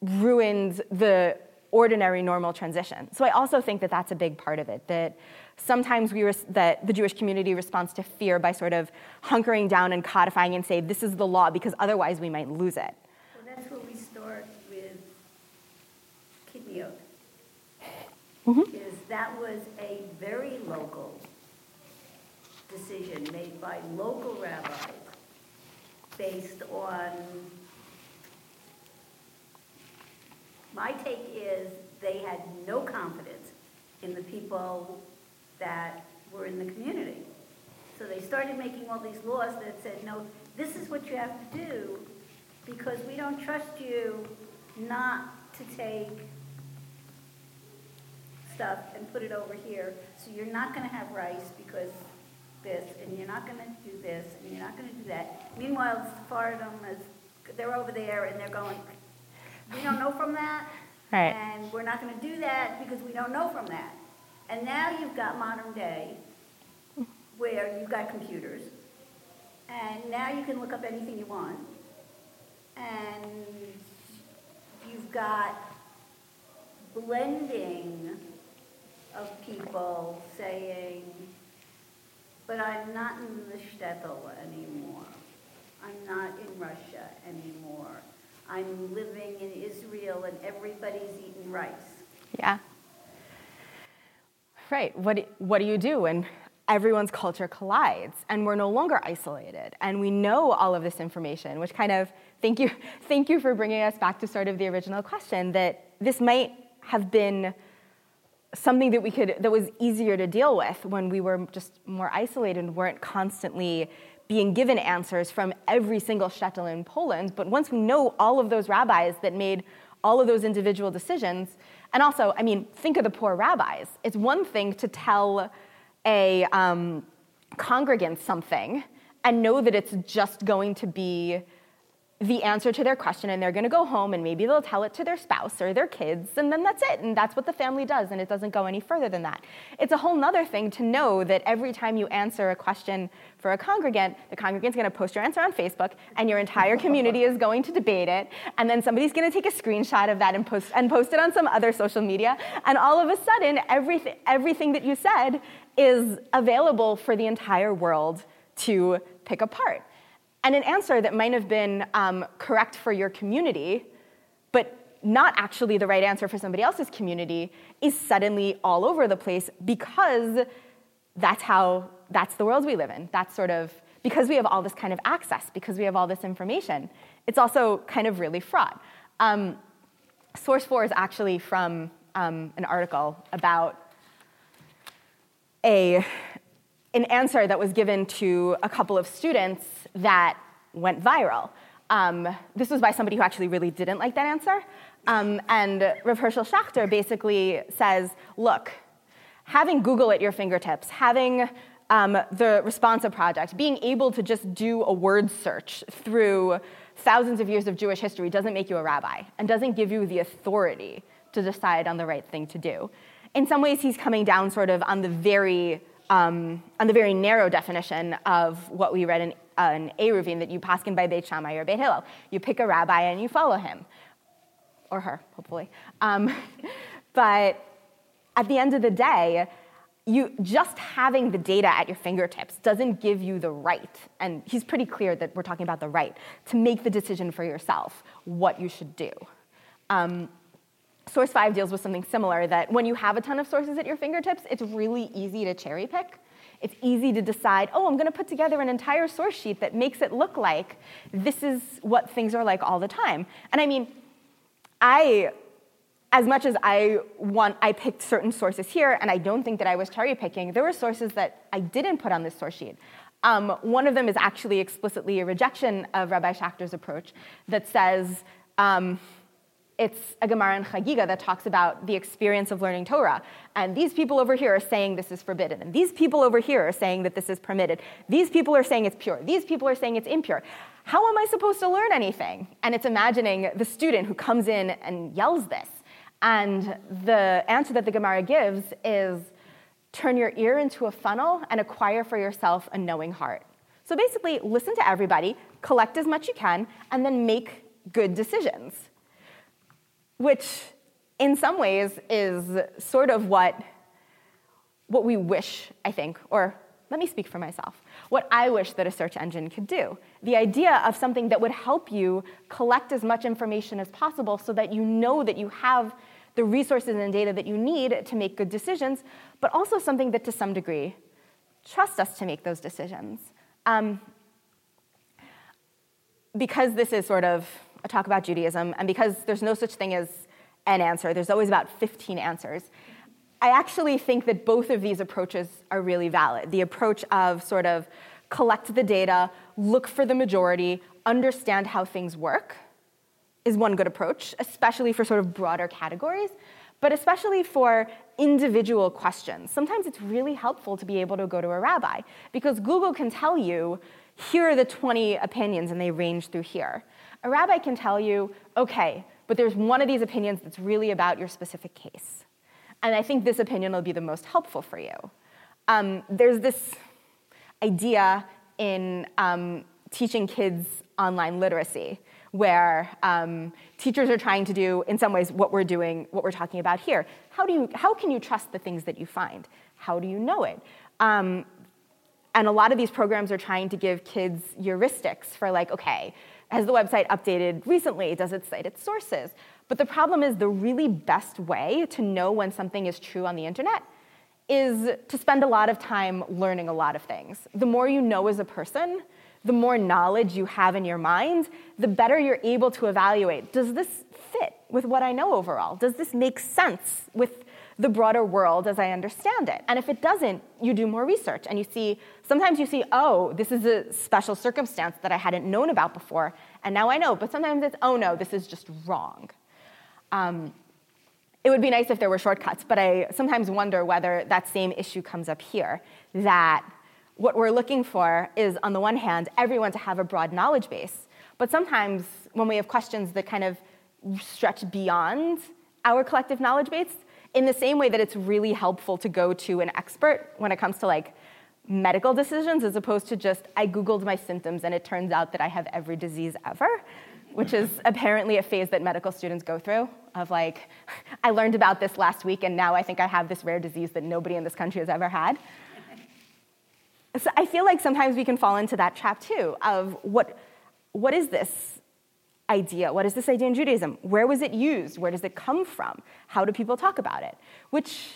ruined the ordinary normal transition. So I also think that that's a big part of it. That sometimes we res- that the Jewish community responds to fear by sort of hunkering down and codifying and say this is the law because otherwise we might lose it. Well, that's where we start with Kitniyot. Mm-hmm. Is that was a very decision made by local rabbis based on, my take is they had no confidence in the people that were in the community. So they started making all these laws that said, no, this is what you have to do because we don't trust you not to take stuff and put it over here. So you're not going to have rice because this, and you're not going to do this, and you're not going to do that. Meanwhile, Sephardim is, they're over there and they're going, we don't know from that. Right. And we're not going to do that because we don't know from that. And now you've got modern day where you've got computers. And now you can look up anything you want. And you've got blending of people saying, but I'm not in the shtetl anymore. I'm not in Russia anymore. I'm living in Israel and everybody's eating rice. Yeah. Right. What, what do you do when everyone's culture collides and we're no longer isolated and we know all of this information, which kind of, thank you, thank you for bringing us back to sort of the original question that this might have been something that we could, that was easier to deal with when we were just more isolated and weren't constantly being given answers from every single shtetl in Poland. But once we know all of those rabbis that made all of those individual decisions, and also, I mean, think of the poor rabbis. It's one thing to tell a, um, congregants something and know that it's just going to be the answer to their question and they're going to go home and maybe they'll tell it to their spouse or their kids and then that's it and that's what the family does and it doesn't go any further than that. It's a whole nother thing to know that every time you answer a question for a congregant the congregant's going to post your answer on facebook and your entire community is going to debate it and then somebody's going to take a screenshot of that and post, and post it on some other social media and all of a sudden everything, everything that you said is available for the entire world to pick apart and an answer that might have been um, correct for your community, but not actually the right answer for somebody else's community, is suddenly all over the place because that's how, that's the world we live in. That's sort of, because we have all this kind of access, because we have all this information, it's also kind of really fraught. Um, source 4 is actually from um, an article about a an answer that was given to a couple of students that went viral. Um, this was by somebody who actually really didn't like that answer. Um, and Rav Hershel Schachter basically says, look, having Google at your fingertips, having um, the Responsa Project, being able to just do a word search through thousands of years of Jewish history doesn't make you a rabbi and doesn't give you the authority to decide on the right thing to do. In some ways, he's coming down sort of on the very um, on the very narrow definition of what we read in an Eruvin that you pass paskin by Beit Shammai or Beit Hillel. You pick a rabbi and you follow him, or her, hopefully. Um, but at the end of the day, you just having the data at your fingertips doesn't give you the right, and he's pretty clear that we're talking about the right, to make the decision for yourself what you should do. Um, Source 5 deals with something similar that when you have a ton of sources at your fingertips, it's really easy to cherry pick. It's easy to decide, oh, I'm going to put together an entire source sheet that makes it look like this is what things are like all the time. And I mean, I, as much as I want, I picked certain sources here, and I don't think that I was cherry picking, there were sources that I didn't put on this source sheet. Um, one of them is actually explicitly a rejection of Rabbi Schachter's approach that says, um, it's a Gemara in Chagiga that talks about the experience of learning Torah. And these people over here are saying this is forbidden. And these people over here are saying that this is permitted. These people are saying it's pure. These people are saying it's impure. How am I supposed to learn anything? And it's imagining the student who comes in and yells this. And the answer that the Gemara gives is turn your ear into a funnel and acquire for yourself a knowing heart. So basically, listen to everybody, collect as much you can, and then make good decisions which in some ways is sort of what, what we wish, I think, or let me speak for myself, what I wish that a search engine could do. The idea of something that would help you collect as much information as possible so that you know that you have the resources and data that you need to make good decisions, but also something that to some degree trusts us to make those decisions. Um, because this is sort of a talk about Judaism, and because there's no such thing as an answer, there's always about 15 answers. I actually think that both of these approaches are really valid. The approach of sort of collect the data, look for the majority, understand how things work is one good approach, especially for sort of broader categories, but especially for individual questions. Sometimes it's really helpful to be able to go to a rabbi because Google can tell you, here are the 20 opinions and they range through here. A rabbi can tell you, okay, but there's one of these opinions that's really about your specific case. And I think this opinion will be the most helpful for you. Um, there's this idea in um, teaching kids online literacy where um, teachers are trying to do, in some ways, what we're doing, what we're talking about here. How, do you, how can you trust the things that you find? How do you know it? Um, and a lot of these programs are trying to give kids heuristics for, like, okay, has the website updated recently? Does it cite its sources? But the problem is the really best way to know when something is true on the internet is to spend a lot of time learning a lot of things. The more you know as a person, the more knowledge you have in your mind, the better you're able to evaluate does this fit with what I know overall? Does this make sense with the broader world as I understand it. And if it doesn't, you do more research and you see, sometimes you see, oh, this is a special circumstance that I hadn't known about before, and now I know. But sometimes it's, oh no, this is just wrong. Um, it would be nice if there were shortcuts, but I sometimes wonder whether that same issue comes up here that what we're looking for is, on the one hand, everyone to have a broad knowledge base. But sometimes when we have questions that kind of stretch beyond our collective knowledge base, in the same way that it's really helpful to go to an expert when it comes to like medical decisions as opposed to just I Googled my symptoms and it turns out that I have every disease ever, which is apparently a phase that medical students go through of like, I learned about this last week and now I think I have this rare disease that nobody in this country has ever had. So I feel like sometimes we can fall into that trap too of what, what is this idea? What is this idea in Judaism? Where was it used? Where does it come from? How do people talk about it? Which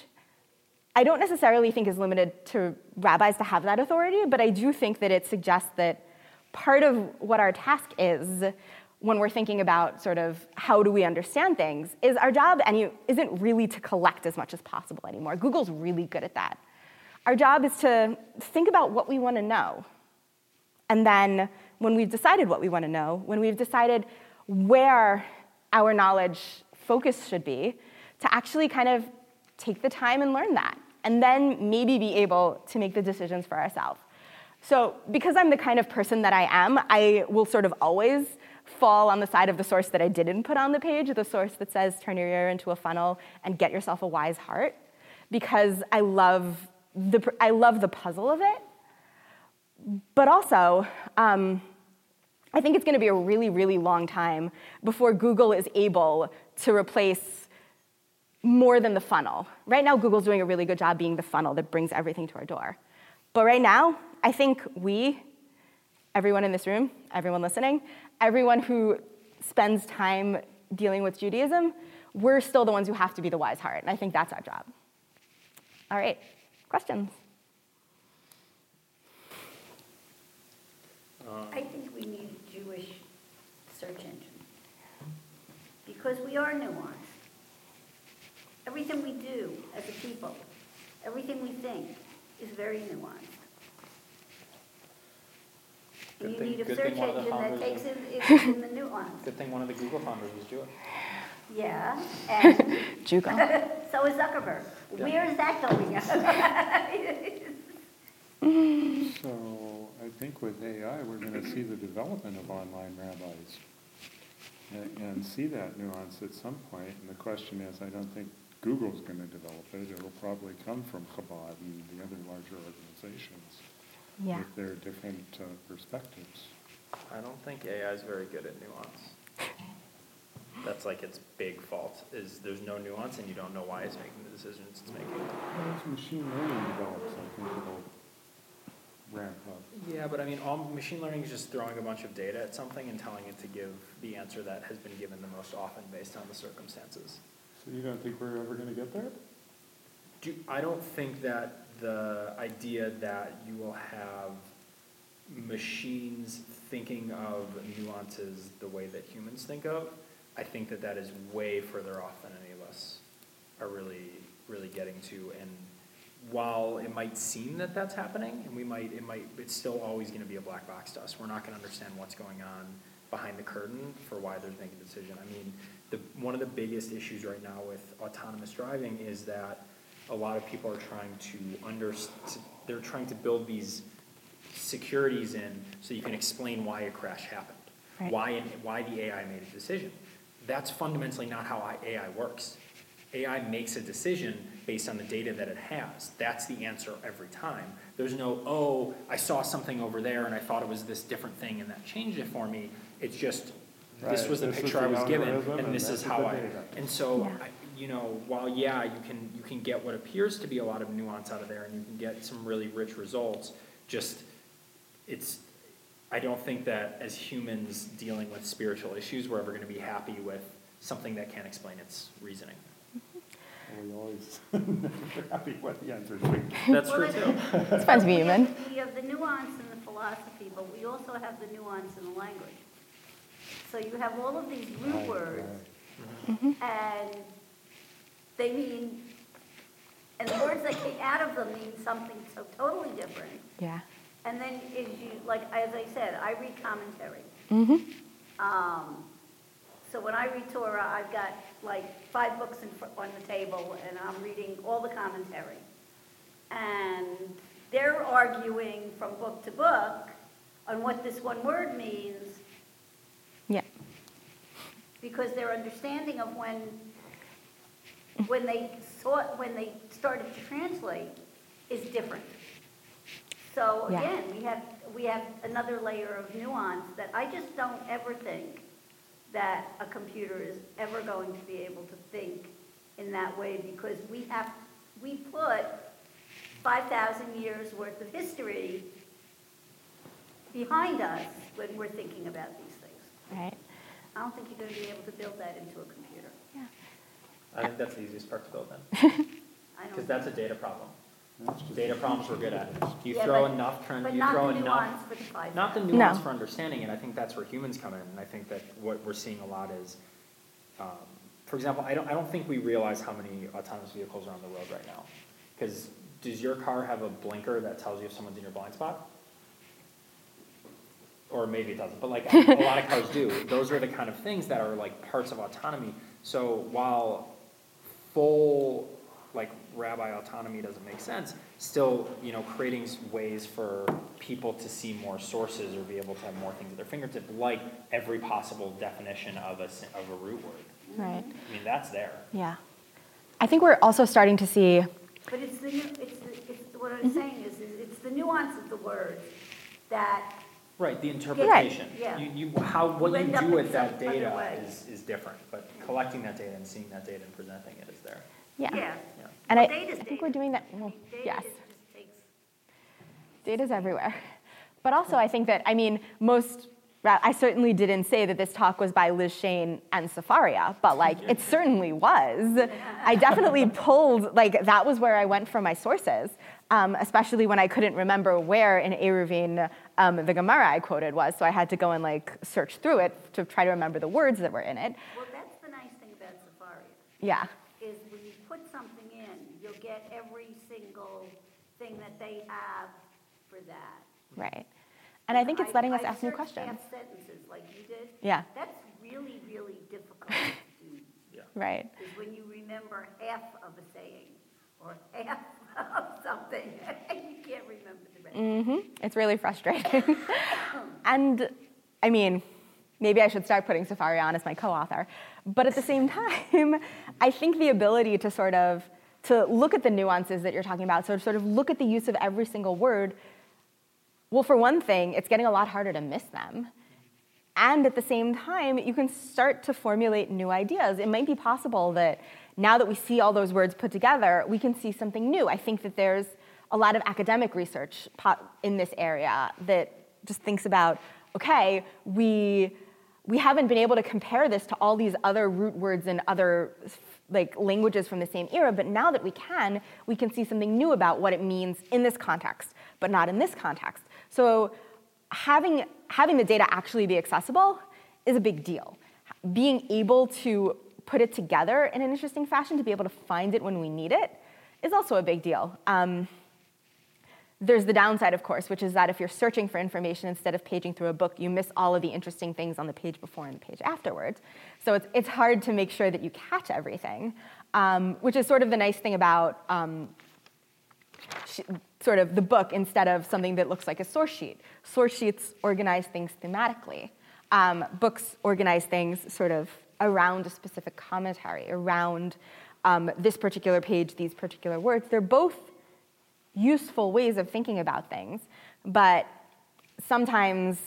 I don't necessarily think is limited to rabbis to have that authority, but I do think that it suggests that part of what our task is when we're thinking about sort of how do we understand things is our job and isn't really to collect as much as possible anymore. Google's really good at that. Our job is to think about what we want to know. And then when we've decided what we want to know, when we've decided where our knowledge focus should be, to actually kind of take the time and learn that, and then maybe be able to make the decisions for ourselves. So, because I'm the kind of person that I am, I will sort of always fall on the side of the source that I didn't put on the page, the source that says turn your ear into a funnel and get yourself a wise heart, because I love the, I love the puzzle of it. But also, um, I think it's going to be a really, really long time before Google is able to replace more than the funnel. Right now, Google's doing a really good job being the funnel that brings everything to our door. But right now, I think we, everyone in this room, everyone listening, everyone who spends time dealing with Judaism, we're still the ones who have to be the wise heart. And I think that's our job. All right, questions? Uh, I think Because we are nuanced. Everything we do as a people, everything we think is very nuanced. And Good you thing- need a good search thing one of the engine that takes of- it it in the nuance. Good thing one of the Google founders was Jewish. Yeah, and Jugo. so is Zuckerberg. Yeah. Where is that going? So I think with AI, we're going to see the development of online rabbis and, and see that nuance at some point. And the question is, I don't think Google's going to develop it. It'll probably come from Chabad and the other larger organizations Yeah. with their different uh, perspectives. I don't think AI is very good at nuance. That's like its big fault, is there's no nuance and you don't know why it's making the decisions it's making. Well, As machine learning develops, I think it'll ramp up. Yeah, but I mean, all, machine learning is just throwing a bunch of data at something and telling it to give the answer that has been given the most often based on the circumstances. So you don't think we're ever going to get there? Do, I don't think that the idea that you will have machines thinking of nuances the way that humans think of, I think that that is way further off than any of us are really, really getting to. And while it might seem that that's happening, and we might, it might, it's still always gonna be a black box to us. We're not gonna understand what's going on behind the curtain for why they're making a decision. I mean, the, one of the biggest issues right now with autonomous driving is that a lot of people are trying to under, they're trying to build these securities in so you can explain why a crash happened. Right. Why, why the AI made a decision. That's fundamentally not how AI works. AI makes a decision based on the data that it has. That's the answer every time. There's no, oh, I saw something over there and I thought it was this different thing and that changed it for me. It's just, this Right, was the this is picture the I was given algorithm and and this is how the I, data. and so, Yeah. I- you know, while, yeah, you can, you can get what appears to be a lot of nuance out of there and you can get some really rich results, just, it's, I don't think that as humans dealing with spiritual issues, we're ever gonna be happy with something that can't explain its reasoning. We always, happy with the answers we That's Well, true it- too. It's fun to be We have- human. We have the nuance in the philosophy, but we also have the nuance in the language. So you have all of these root Right, words, right. and they mean, and the words that came out of them mean something so totally different. Yeah. And then as you, like, as I said, I read commentary. Mm-hmm. Um, So when I read Torah, I've got like five books in, fr- on the table, and I'm reading all the commentary. And they're arguing from book to book on what this one word means Yeah. Because their understanding of when, when they saw, when they started to translate is different. So Yeah. again, we have, we have another layer of nuance that I just don't ever think that a computer is ever going to be able to think in that way because we have, we put 5,000 years worth of history behind us when we're thinking about these things. Right. I don't think you're going to be able to build that into a computer. I think that's the easiest part to build in, I don't. because that's a data problem. Data problems we're good at. You Yeah, throw but- enough, trend- But you not throw the enough nuance for the five. Not the No. nuance for understanding it, I think that's where humans come in, and I think that what we're seeing a lot is, um, for example, I don't, I don't think we realize how many autonomous vehicles are on the road right now. Because does your car have a blinker that tells you if someone's in your blind spot? Or maybe it doesn't, but like, a lot of cars do. Those are the kind of things that are like parts of autonomy. So while full, like rabbi autonomy doesn't make sense, still, you know, creating ways for people to see more sources or be able to have more things at their fingertips, like every possible definition of a, s- of a root word. Right. I mean, that's there. Yeah. I think we're also starting to see, But it's the, nu- it's the, it's, what Mm-hmm. I'm saying is, is it's the nuance of the word that, Right, the interpretation. yeah. You, you, how, what You you up do in with that other data way. is, is different, but collecting that data and seeing that data and presenting it is there. yeah. yeah. Yeah. And I, Well, data's I think we're data. doing that, I well, mean, data yes. is- just takes, Data's everywhere. But also, I think that, I mean, most, ra- I certainly didn't say that this talk was by Liz Shane and Sefaria, but like, it certainly was. I definitely pulled, like, that was where I went for my sources, um, especially when I couldn't remember where in Eruvin um, the Gemara I quoted was, so I had to go and like search through it to try to remember the words that were in it. well, that's the nice thing about Sefaria, Yeah, is when you put something in, you'll get every single thing that they have for that. right. And I think it's letting us I ask new questions. sentences like you did. Yeah. That's really, really difficult to do. Yeah. Right. is when you remember half of a saying or half of something, and you can't remember the rest. hmm It's really frustrating. and I mean, maybe I should start putting Sefaria on as my co-author. But at the same time, I think the ability to sort of to look at the nuances that you're talking about, so to sort of look at the use of every single word. Well, for one thing, it's getting a lot harder to miss them. And at the same time, you can start to formulate new ideas. It might be possible that now that we see all those words put together, we can see something new. I think that there's a lot of academic research in this area that just thinks about okay, we, we haven't been able to compare this to all these other root words and other like languages from the same era, but now that we can, we can see something new about what it means in this context, but not in this context. So having, having the data actually be accessible is a big deal. Being able to put it together in an interesting fashion, to be able to find it when we need it, is also a big deal. Um, there's the downside, of course, which is that if you're searching for information instead of paging through a book, you miss all of the interesting things on the page before and the page afterwards. So it's, it's hard to make sure that you catch everything, um, which is sort of the nice thing about um, sort of the book instead of something that looks like a source sheet. Source sheets organize things thematically. Um, books organize things sort of around a specific commentary, around um, this particular page, these particular words. They're both useful ways of thinking about things, but sometimes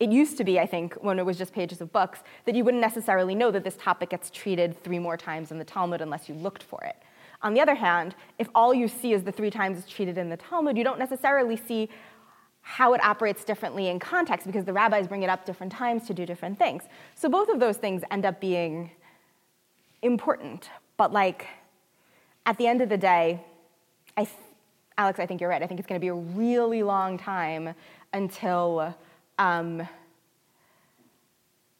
it used to be, I think, when it was just pages of books, that you wouldn't necessarily know that this topic gets treated three more times in the Talmud unless you looked for it. On the other hand, if all you see is the three times it's treated in the Talmud, you don't necessarily see how it operates differently in context because the rabbis bring it up different times to do different things. So both of those things end up being important, but like at the end of the day, I th- Alex, I think you're right. I think it's going to be a really long time until um,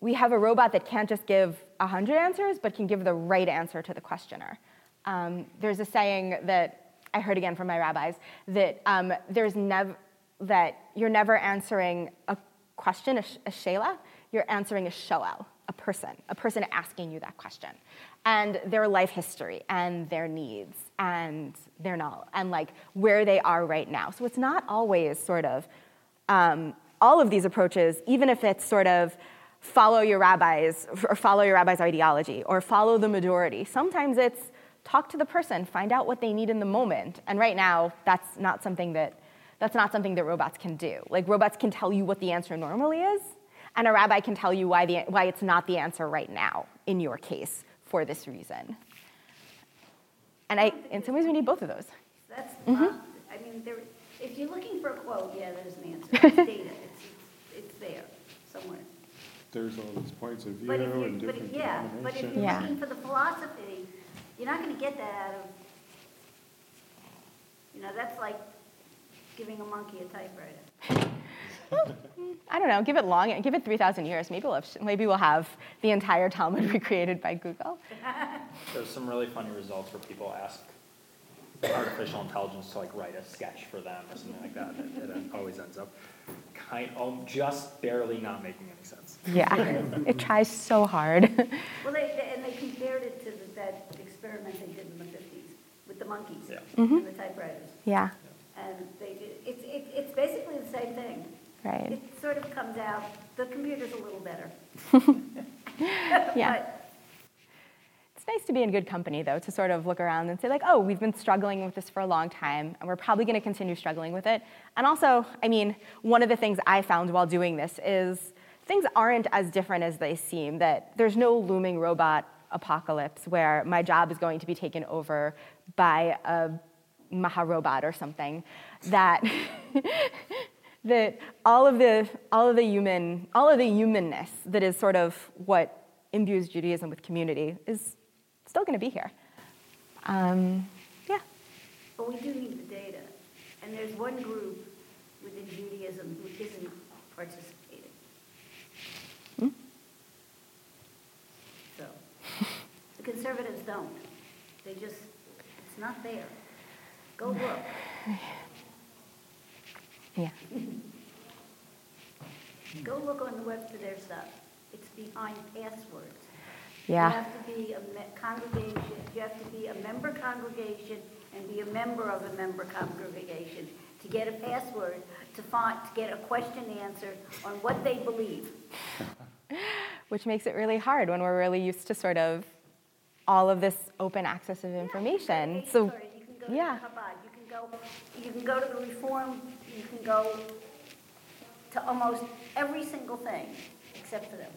we have a robot that can't just give 100 answers, but can give the right answer to the questioner. Um, there's a saying that I heard again from my rabbis that um, there's never that you're never answering a question, a, sh- a shela, you're answering a shoel, a person, a person asking you that question, and their life history, and their needs, and their and like where they are right now. So it's not always sort of um, all of these approaches, even if it's sort of follow your rabbis or follow your rabbi's ideology or follow the majority. Sometimes it's talk to the person, find out what they need in the moment. And right now, that's not something that that's not something that robots can do. Like robots can tell you what the answer normally is, and a rabbi can tell you why, the, why it's not the answer right now in your case for this reason. And I, in some ways, we need both of those. That's, Mm-hmm. I mean, there, if you're looking for a quote, yeah, there's an answer. It's data, it's, it's there somewhere. There's all these points of view But if and you're, but, different yeah, but if you're. Yeah. looking for the philosophy, you're not gonna get that out of, you know, that's like giving a monkey a typewriter. I don't know, give it long, give it 3,000 years. Maybe we'll, have, maybe we'll have the entire Talmud recreated by Google. There's some really funny results where people ask artificial intelligence to like write a sketch for them or something like that. It, it always ends up kind, oh, just barely not making any sense. Yeah, it tries so hard. Well, they, they- and they compared it to the- that experiment they did in the fifties with the monkeys Yeah. and mm-hmm. the typewriters. yeah, And they did, it's, it, it's basically the same thing. right. It sort of comes out, the computer's a little better. Yeah. But It's nice to be in good company, though, to sort of look around and say, like, oh, we've been struggling with this for a long time, and we're probably going to continue struggling with it. And also, I mean, one of the things I found while doing this is things aren't as different as they seem, that there's no looming robot apocalypse where my job is going to be taken over by a maha robot or something, that that all of the all of the human all of the humanness that is sort of what imbues Judaism with community is still going to be here. Um, yeah, But we do need the data. And there's one group within Judaism who isn't participating. Hmm? So, the conservatives don't. They just, it's not there. Go look. yeah, Go look on the web for their stuff. It's behind passwords. Yeah. You have to be a me- congregation, you have to be a member congregation and be a member of a member congregation to get a password, to find, to get a question answered on what they believe. which makes it really hard when we're really used to sort of all of this open access of information. Yeah, So, you can go to yeah. You can go, you can go to the Reform, you can go to almost every single thing except for them.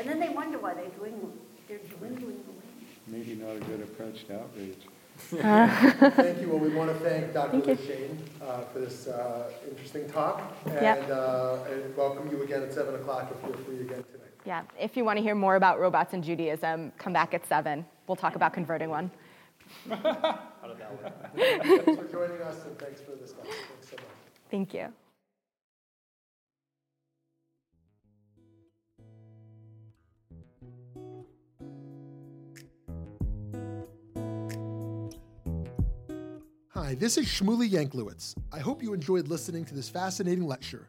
And then they wonder why they're dwindling, they're dwindling away. Maybe not a good approach to outreach. Thank you. Well, we want to thank Dr. Thank you. Shane uh, for this uh, interesting talk. Yep. And, uh, and welcome you again at 7 o'clock if you're free again tonight. Yeah. If you want to hear more about robots and Judaism, come back at seven. We'll talk about converting one. How did that work? Thanks for joining us and thanks for this. Thanks so much. Thank you. Hi, this is Shmuly Yanklowitz. I hope you enjoyed listening to this fascinating lecture.